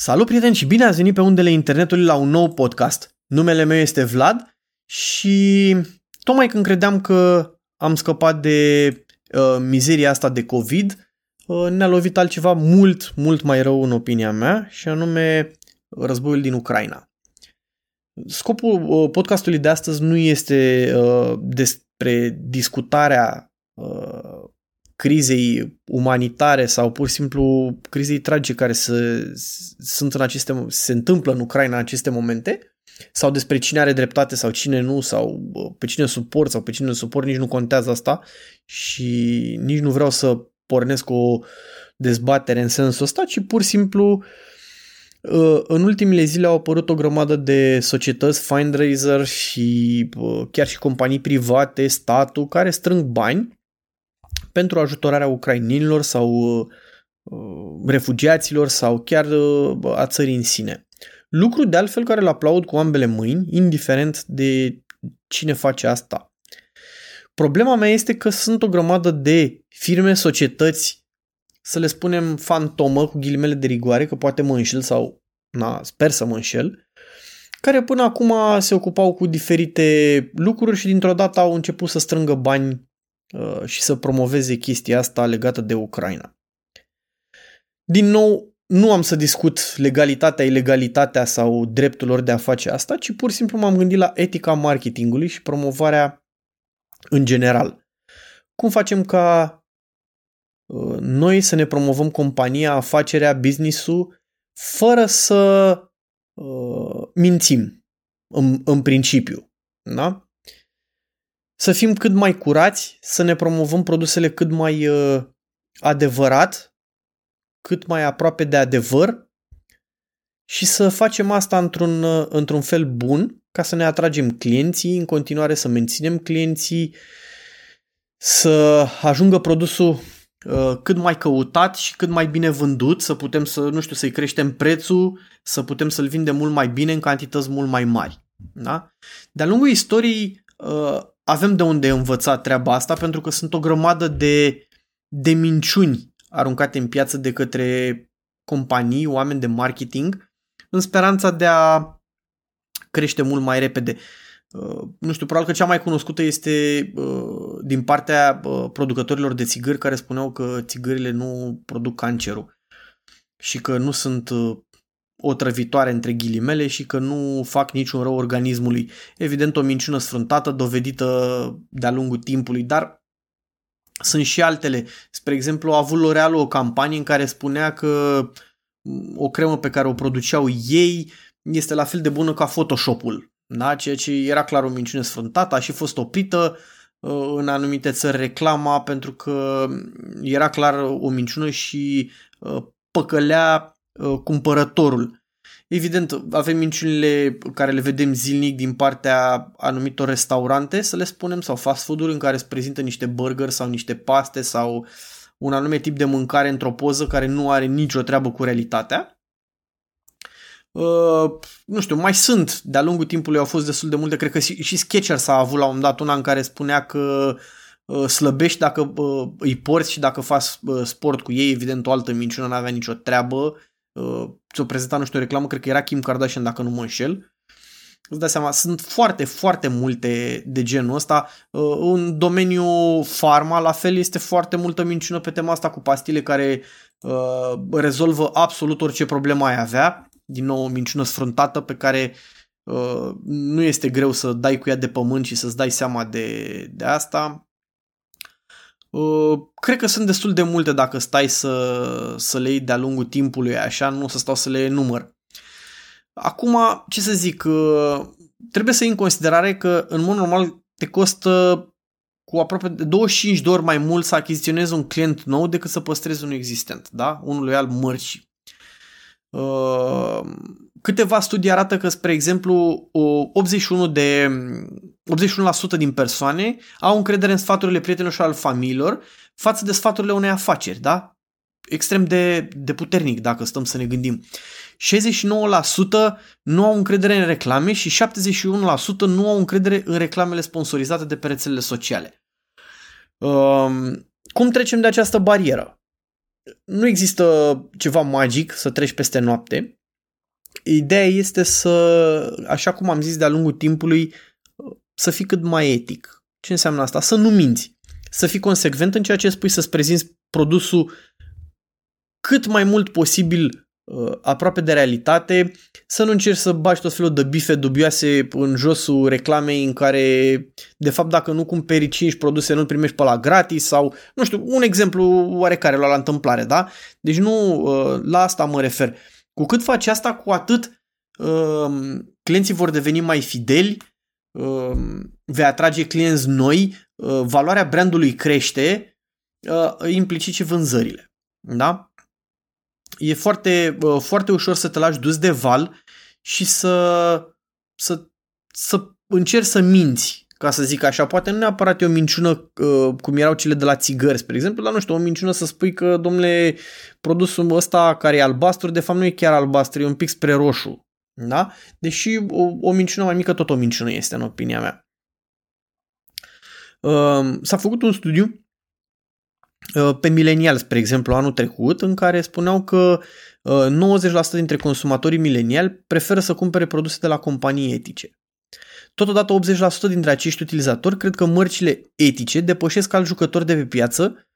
Salut prieteni și bine ați venit pe undele internetului la un nou podcast. Numele meu este Vlad și tocmai când credeam că am scăpat de uh, mizeria asta de COVID, uh, ne-a lovit altceva mult, mult mai rău în opinia mea și anume războiul din Ucraina. Scopul uh, podcastului de astăzi nu este uh, despre discutarea uh, crizei umanitare sau pur și simplu crizei tragice care se, sunt în aceste, se întâmplă în Ucraina în aceste momente, sau despre cine are dreptate sau cine nu, sau pe cine suport sau pe cine nu suport, nici nu contează asta. Și nici nu vreau să pornesc o dezbatere în sensul ăsta, ci pur și simplu ă, în ultimele zile au apărut o grămadă de societăți, fundraiser și chiar și companii private, statul, care strâng bani pentru ajutorarea ucrainenilor sau uh, refugiaților sau chiar uh, a țării în sine. Lucru de altfel care îl aplaud cu ambele mâini, indiferent de cine face asta. Problema mea este că sunt o grămadă de firme, societăți, să le spunem fantomă, cu ghilimele de rigoare, că poate mă înșel sau na, sper să mă înșel, care până acum se ocupau cu diferite lucruri și dintr-o dată au început să strângă bani Uh, și să promoveze chestia asta legată de Ucraina. Din nou, nu am să discut legalitatea, ilegalitatea sau dreptul lor de a face asta, ci pur și simplu m-am gândit la etica marketingului și promovarea în general. Cum facem ca uh, noi să ne promovăm compania, afacerea, business-ul, fără să uh, mințim în, în principiu. Da? Să fim cât mai curați, să ne promovăm produsele cât mai uh, adevărat, cât mai aproape de adevăr și să facem asta într-un, uh, într-un fel bun ca să ne atragem clienții, în continuare să menținem clienții, să ajungă produsul uh, cât mai căutat și cât mai bine vândut, să putem să, nu știu, să-i creștem prețul, să putem să-l vindem mult mai bine în cantități mult mai mari. Da? De-a lungul istoriei, uh, avem de unde învăța treaba asta pentru că sunt o grămadă de, de minciuni aruncate în piață de către companii, oameni de marketing, în speranța de a crește mult mai repede. Uh, nu știu, probabil că cea mai cunoscută este uh, din partea uh, producătorilor de țigări care spuneau că țigările nu produc cancerul și că nu sunt otrăvitoare între ghilimele și că nu fac niciun rău organismului. Evident o minciună sfruntată, dovedită de-a lungul timpului, dar sunt și altele. Spre exemplu, a avut L'Oreal o campanie în care spunea că o cremă pe care o produceau ei este la fel de bună ca Photoshop-ul. Da? Ceea ce era clar o minciună sfruntată, a și fost oprită uh, în anumite țări reclama pentru că era clar o minciună și uh, păcălea Uh, cumpărătorul. Evident, avem minciunile care le vedem zilnic din partea anumitor restaurante, să le spunem, sau fast food-uri în care se prezintă niște burger sau niște paste sau un anume tip de mâncare într-o poză care nu are nicio treabă cu realitatea. Uh, nu știu, mai sunt, de-a lungul timpului au fost destul de multe, cred că și, și Skechers a avut la un dat una în care spunea că uh, slăbești dacă uh, îi porți și dacă faci uh, sport cu ei, evident o altă minciună n-avea nicio treabă uh, ți-o prezenta, nu știu, o reclamă, cred că era Kim Kardashian, dacă nu mă înșel. Îți dai seama, sunt foarte, foarte multe de genul ăsta. Uh, în domeniul farma, la fel, este foarte multă minciună pe tema asta cu pastile care uh, rezolvă absolut orice problemă ai avea. Din nou, o minciună sfruntată pe care uh, nu este greu să dai cu ea de pământ și să-ți dai seama de, de asta. Uh, cred că sunt destul de multe dacă stai să, să le iei de-a lungul timpului așa, nu să stau să le număr. Acum, ce să zic, uh, trebuie să iei în considerare că în mod normal te costă cu aproape de 25 de ori mai mult să achiziționezi un client nou decât să păstrezi unul existent, da? Unul loial mărci. Uh, câteva studii arată că, spre exemplu, 81 de 81% din persoane au încredere în sfaturile prietenilor și al familiilor față de sfaturile unei afaceri, da? Extrem de, de puternic, dacă stăm să ne gândim. 69% nu au încredere în reclame și 71% nu au încredere în reclamele sponsorizate de pe rețelele sociale. Um, cum trecem de această barieră? Nu există ceva magic să treci peste noapte, ideea este să, așa cum am zis de-a lungul timpului, să fii cât mai etic. Ce înseamnă asta? Să nu minți. Să fii consecvent în ceea ce spui, să-ți prezinți produsul cât mai mult posibil Uh, aproape de realitate, să nu încerci să bagi tot felul de bife dubioase în josul reclamei în care, de fapt, dacă nu cumperi 5 produse, nu primești pe la gratis sau, nu știu, un exemplu oarecare la, la întâmplare, da? Deci nu uh, la asta mă refer. Cu cât faci asta, cu atât uh, clienții vor deveni mai fideli, vei atrage clienți noi, valoarea brandului crește, implicit și vânzările. Da? e foarte, foarte ușor să te lași dus de val și să, să, să încerci să minți, ca să zic așa. Poate nu neapărat e o minciună cum erau cele de la țigări, spre exemplu, dar nu știu, o minciună să spui că, domnule, produsul ăsta care e albastru, de fapt nu e chiar albastru, e un pic spre roșu. Da? Deși o, o minciună mai mică tot o minciună este, în opinia mea. S-a făcut un studiu Uh, pe milenial, spre exemplu, anul trecut, în care spuneau că 90% uh, dintre consumatorii mileniali preferă să cumpere produse de la companii etice. Totodată 80% dintre acești utilizatori cred că mărcile etice depășesc al jucători de pe piață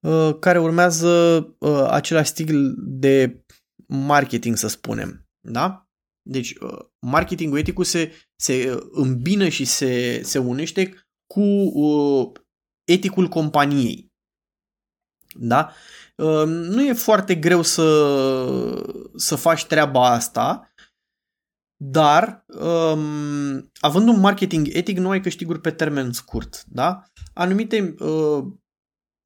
uh, care urmează același stil de marketing, să spunem. Da? Deci marketingul eticul se, se îmbină și se, se unește cu eticul companiei. Da? Ehm, nu e foarte greu să, să faci treaba asta, dar um, având un marketing etic nu ai câștiguri pe termen scurt. Da? Anumite uh,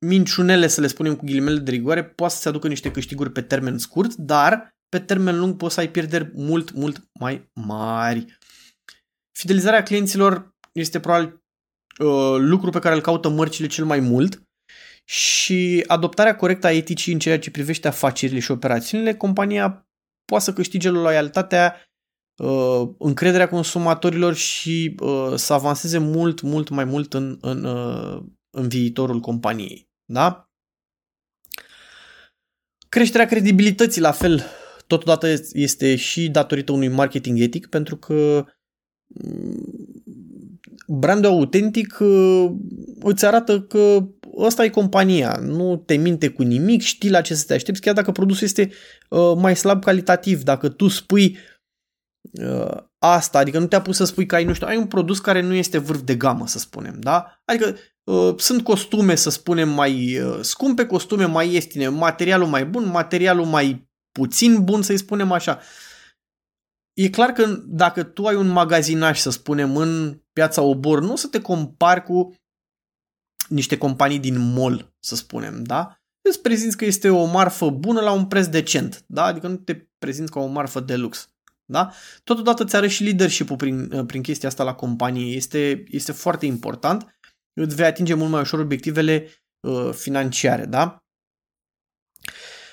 minciunele, să le spunem cu ghilimele de rigoare, poate să-ți aducă niște câștiguri pe termen scurt, dar pe termen lung poți să ai pierderi mult, mult mai mari. Fidelizarea clienților este probabil uh, lucru pe care îl caută mărcile cel mai mult și adoptarea corectă a eticii în ceea ce privește afacerile și operațiunile, compania poate să câștige loialitatea, uh, încrederea consumatorilor și uh, să avanseze mult, mult mai mult în, în, uh, în viitorul companiei. Da? Creșterea credibilității, la fel, totodată este și datorită unui marketing etic, pentru că mm, brandul autentic îți arată că ăsta e compania, nu te minte cu nimic, știi la ce să te aștepți, chiar dacă produsul este uh, mai slab calitativ. Dacă tu spui uh, asta, adică nu te-a pus să spui că ai, nu știu, ai un produs care nu este vârf de gamă, să spunem, da? Adică uh, sunt costume, să spunem, mai uh, scumpe, costume mai ieftine, materialul mai bun, materialul mai puțin bun, să-i spunem așa. E clar că dacă tu ai un magazinaj, să spunem, în piața Obor, nu o să te compari cu niște companii din mall, să spunem, da? Îți prezinți că este o marfă bună la un preț decent, da? Adică nu te prezinți ca o marfă de lux. Da? Totodată ți arăți și leadership-ul prin, prin chestia asta la companie. Este, este foarte important. Îți vei atinge mult mai ușor obiectivele uh, financiare. Da?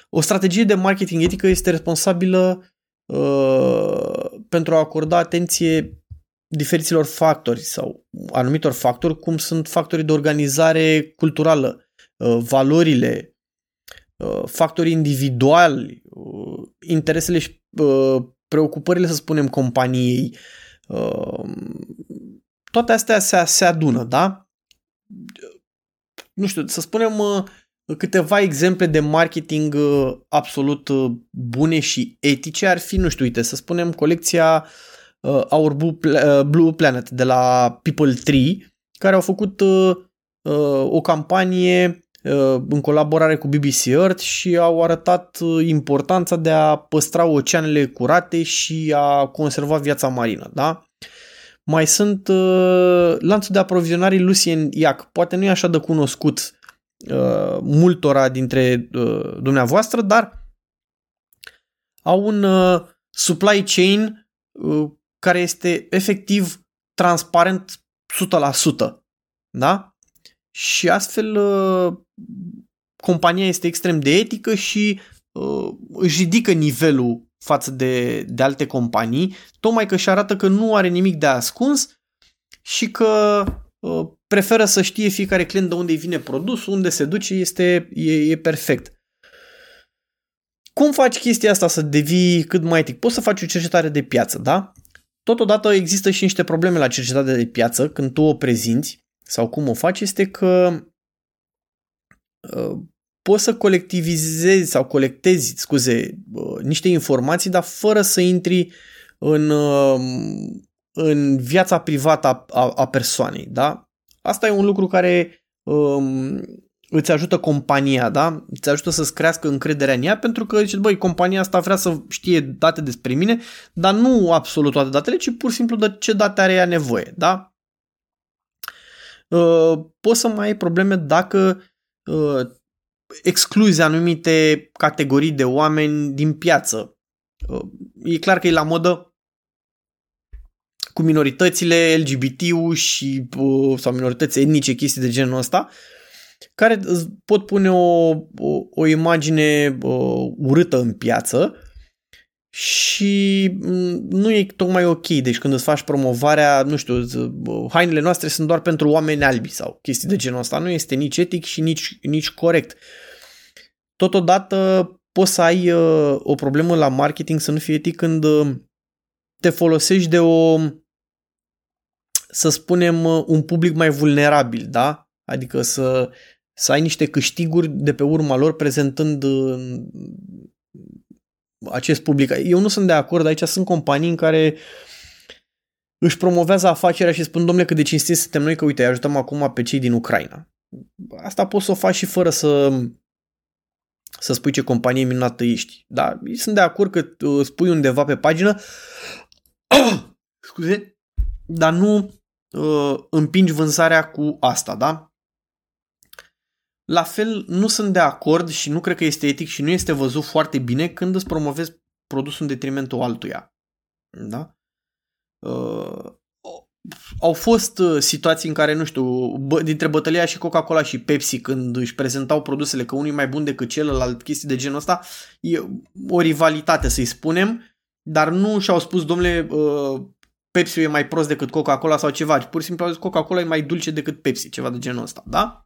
O strategie de marketing etică este responsabilă uh, pentru a acorda atenție diferiților factori sau anumitor factori, cum sunt factorii de organizare culturală, uh, valorile, uh, factorii individuali, uh, interesele și preocupările, să spunem, companiei. Toate astea se, se adună, da? Nu știu, să spunem câteva exemple de marketing absolut bune și etice ar fi, nu știu, uite, să spunem colecția uh, uh, Our Blue uh, Planet de la People 3, care au făcut uh, uh, o campanie uh, în colaborare cu BBC Earth și au arătat uh, importanța de a păstra oceanele curate și a conserva viața marină. Da? Mai sunt uh, lanțul de aprovizionare Lucien Iac. Poate nu e așa de cunoscut uh, multora dintre uh, dumneavoastră, dar au un uh, supply chain uh, care este efectiv transparent 100%. Da? Și astfel uh, compania este extrem de etică și uh, își ridică nivelul față de, de alte companii, tocmai că își arată că nu are nimic de ascuns și că uh, preferă să știe fiecare client de unde îi vine produsul, unde se duce, este, e, e perfect. Cum faci chestia asta să devii cât mai etic? Poți să faci o cercetare de piață, da? Totodată există și niște probleme la cercetarea de piață când tu o prezinți sau cum o faci este că uh, poți să colectivizezi sau colectezi, scuze, uh, niște informații, dar fără să intri în, uh, în viața privată a, a, a persoanei, da? Asta e un lucru care um, îți ajută compania, da? Îți ajută să-ți crească încrederea în ea pentru că zici, băi, compania asta vrea să știe date despre mine, dar nu absolut toate datele, ci pur și simplu de ce date are ea nevoie, da? Uh, poți să mai ai probleme dacă uh, excluzi anumite categorii de oameni din piață. Uh, e clar că e la modă cu minoritățile LGBT și uh, sau minorități etnice, chestii de genul ăsta, care pot pune o, o, o imagine uh, urâtă în piață și mm, nu e tocmai ok. Deci când îți faci promovarea, nu știu, hainele noastre sunt doar pentru oameni albi sau chestii de genul ăsta, nu este nici etic și nici, nici corect. Totodată poți să ai uh, o problemă la marketing să nu fie etic când uh, te folosești de o, să spunem, uh, un public mai vulnerabil, da? Adică să, să ai niște câștiguri de pe urma lor prezentând acest public. Eu nu sunt de acord, aici sunt companii în care își promovează afacerea și spun, domnule, cât de cinstit suntem noi, că uite, îi ajutăm acum pe cei din Ucraina. Asta poți să o faci și fără să să spui ce companie minunată ești. Da, sunt de acord că uh, spui undeva pe pagină scuze, dar nu uh, împingi vânzarea cu asta, da? La fel, nu sunt de acord și nu cred că este etic și nu este văzut foarte bine când îți promovezi produsul în detrimentul altuia. Da? Uh, au fost uh, situații în care, nu știu, bă, dintre bătălia și Coca-Cola și Pepsi, când își prezentau produsele că unul e mai bun decât celălalt, chestii de genul ăsta, e o rivalitate, să-i spunem, dar nu și-au spus, domnule, uh, Pepsi e mai prost decât Coca-Cola sau ceva. Pur și simplu au zis Coca-Cola e mai dulce decât Pepsi, ceva de genul ăsta, da?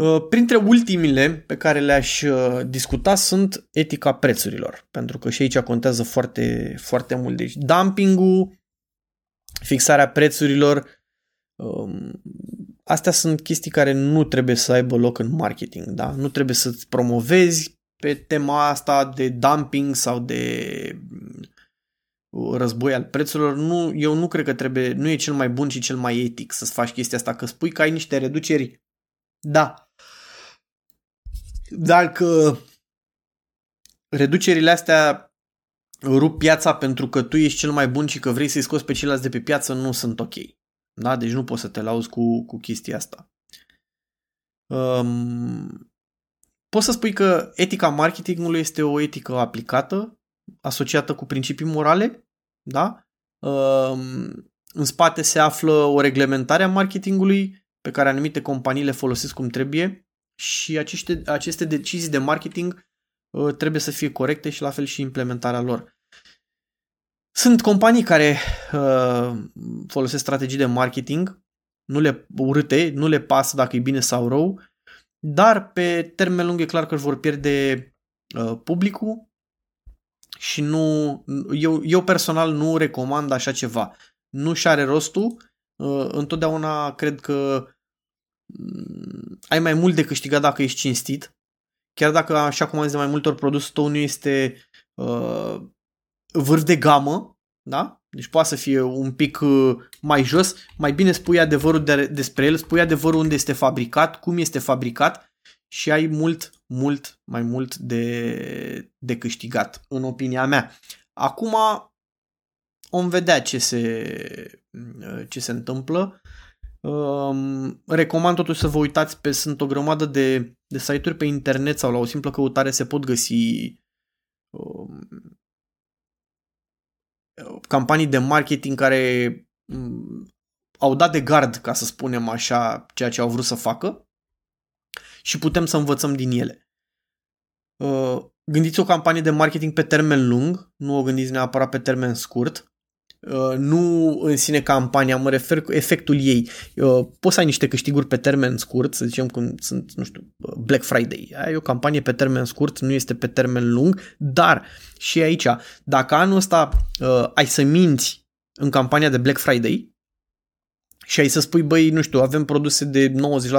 Uh, printre ultimile pe care le-aș uh, discuta sunt etica prețurilor, pentru că și aici contează foarte, foarte mult. Deci dumping-ul, fixarea prețurilor, um, astea sunt chestii care nu trebuie să aibă loc în marketing, da? Nu trebuie să-ți promovezi pe tema asta de dumping sau de uh, război al prețurilor. Nu, eu nu cred că trebuie, nu e cel mai bun și cel mai etic să-ți faci chestia asta, că spui că ai niște reduceri. Da, dacă reducerile astea rup piața pentru că tu ești cel mai bun și că vrei să-i scoți pe ceilalți de pe piață, nu sunt ok. Da? Deci nu poți să te lauzi cu, cu chestia asta. Um, poți să spui că etica marketingului este o etică aplicată, asociată cu principii morale, da? Um, în spate se află o reglementare a marketingului pe care anumite companii le folosesc cum trebuie și aceste, aceste decizii de marketing uh, trebuie să fie corecte și la fel și implementarea lor. Sunt companii care uh, folosesc strategii de marketing, nu le urâte, nu le pasă dacă e bine sau rău, dar pe termen lung e clar că își vor pierde uh, publicul și nu, eu, eu personal nu recomand așa ceva. Nu și are rostul. Uh, întotdeauna cred că Mm, ai mai mult de câștigat dacă ești cinstit. Chiar dacă, așa cum am zis de mai multe ori, produsul tău nu este uh, vârf de gamă, da? Deci poate să fie un pic uh, mai jos, mai bine spui adevărul de, despre el, spui adevărul unde este fabricat, cum este fabricat și ai mult, mult, mai mult de, de câștigat, în opinia mea. Acum vom vedea ce se, ce se întâmplă. Um, recomand totuși să vă uitați pe, sunt o grămadă de, de site-uri pe internet sau la o simplă căutare se pot găsi um, campanii de marketing care um, au dat de gard, ca să spunem așa, ceea ce au vrut să facă și putem să învățăm din ele. Uh, gândiți o campanie de marketing pe termen lung, nu o gândiți neapărat pe termen scurt Uh, nu în sine campania, mă refer cu efectul ei. Uh, poți să ai niște câștiguri pe termen scurt, să zicem cum sunt, nu știu, Black Friday. Ai o campanie pe termen scurt, nu este pe termen lung, dar și aici, dacă anul ăsta uh, ai să minți în campania de Black Friday și ai să spui, băi, nu știu, avem produse de 90%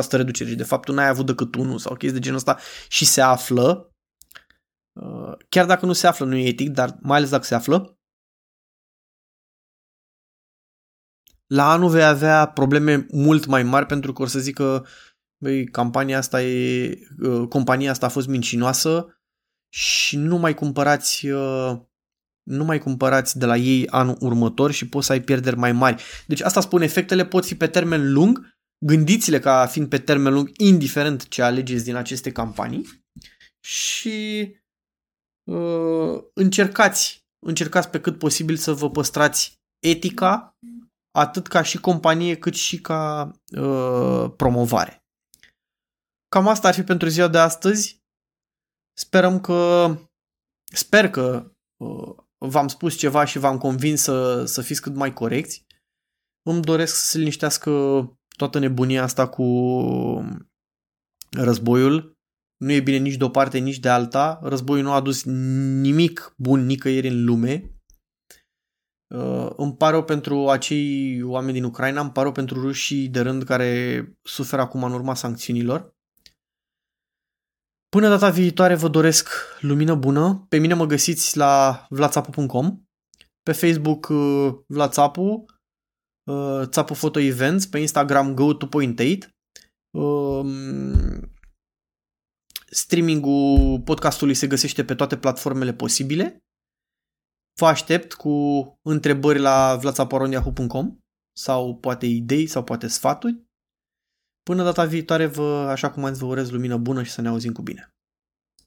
reducere și de fapt tu n-ai avut decât unul sau chestii de genul ăsta și se află, uh, chiar dacă nu se află, nu e etic, dar mai ales dacă se află, la anul vei avea probleme mult mai mari pentru că o să zică băi, campania asta e, uh, compania asta a fost mincinoasă și nu mai cumpărați uh, nu mai cumpărați de la ei anul următor și poți să ai pierderi mai mari. Deci asta spun, efectele pot fi pe termen lung, gândiți-le ca fiind pe termen lung, indiferent ce alegeți din aceste campanii și uh, încercați, încercați pe cât posibil să vă păstrați etica atât ca și companie cât și ca uh, promovare. Cam asta ar fi pentru ziua de astăzi. Sperăm că sper că uh, v-am spus ceva și v-am convins să, să fiți cât mai corecți. Îmi doresc să se liniștească toată nebunia asta cu războiul. Nu e bine nici de o parte, nici de alta. Războiul nu a adus nimic bun nicăieri în lume. Uh, îmi pare rău pentru acei oameni din Ucraina, îmi pare rău pentru rușii de rând care suferă acum în urma sancțiunilor. Până data viitoare vă doresc lumină bună. Pe mine mă găsiți la vlatsapu.com, pe Facebook uh, Vlatsapu, uh, Țapu Photo Events, pe Instagram go to point 8. Um, streamingul podcastului se găsește pe toate platformele posibile. Vă aștept cu întrebări la vlațaparonyahu.com sau poate idei sau poate sfaturi. Până data viitoare, vă, așa cum am zis, vă urez lumină bună și să ne auzim cu bine.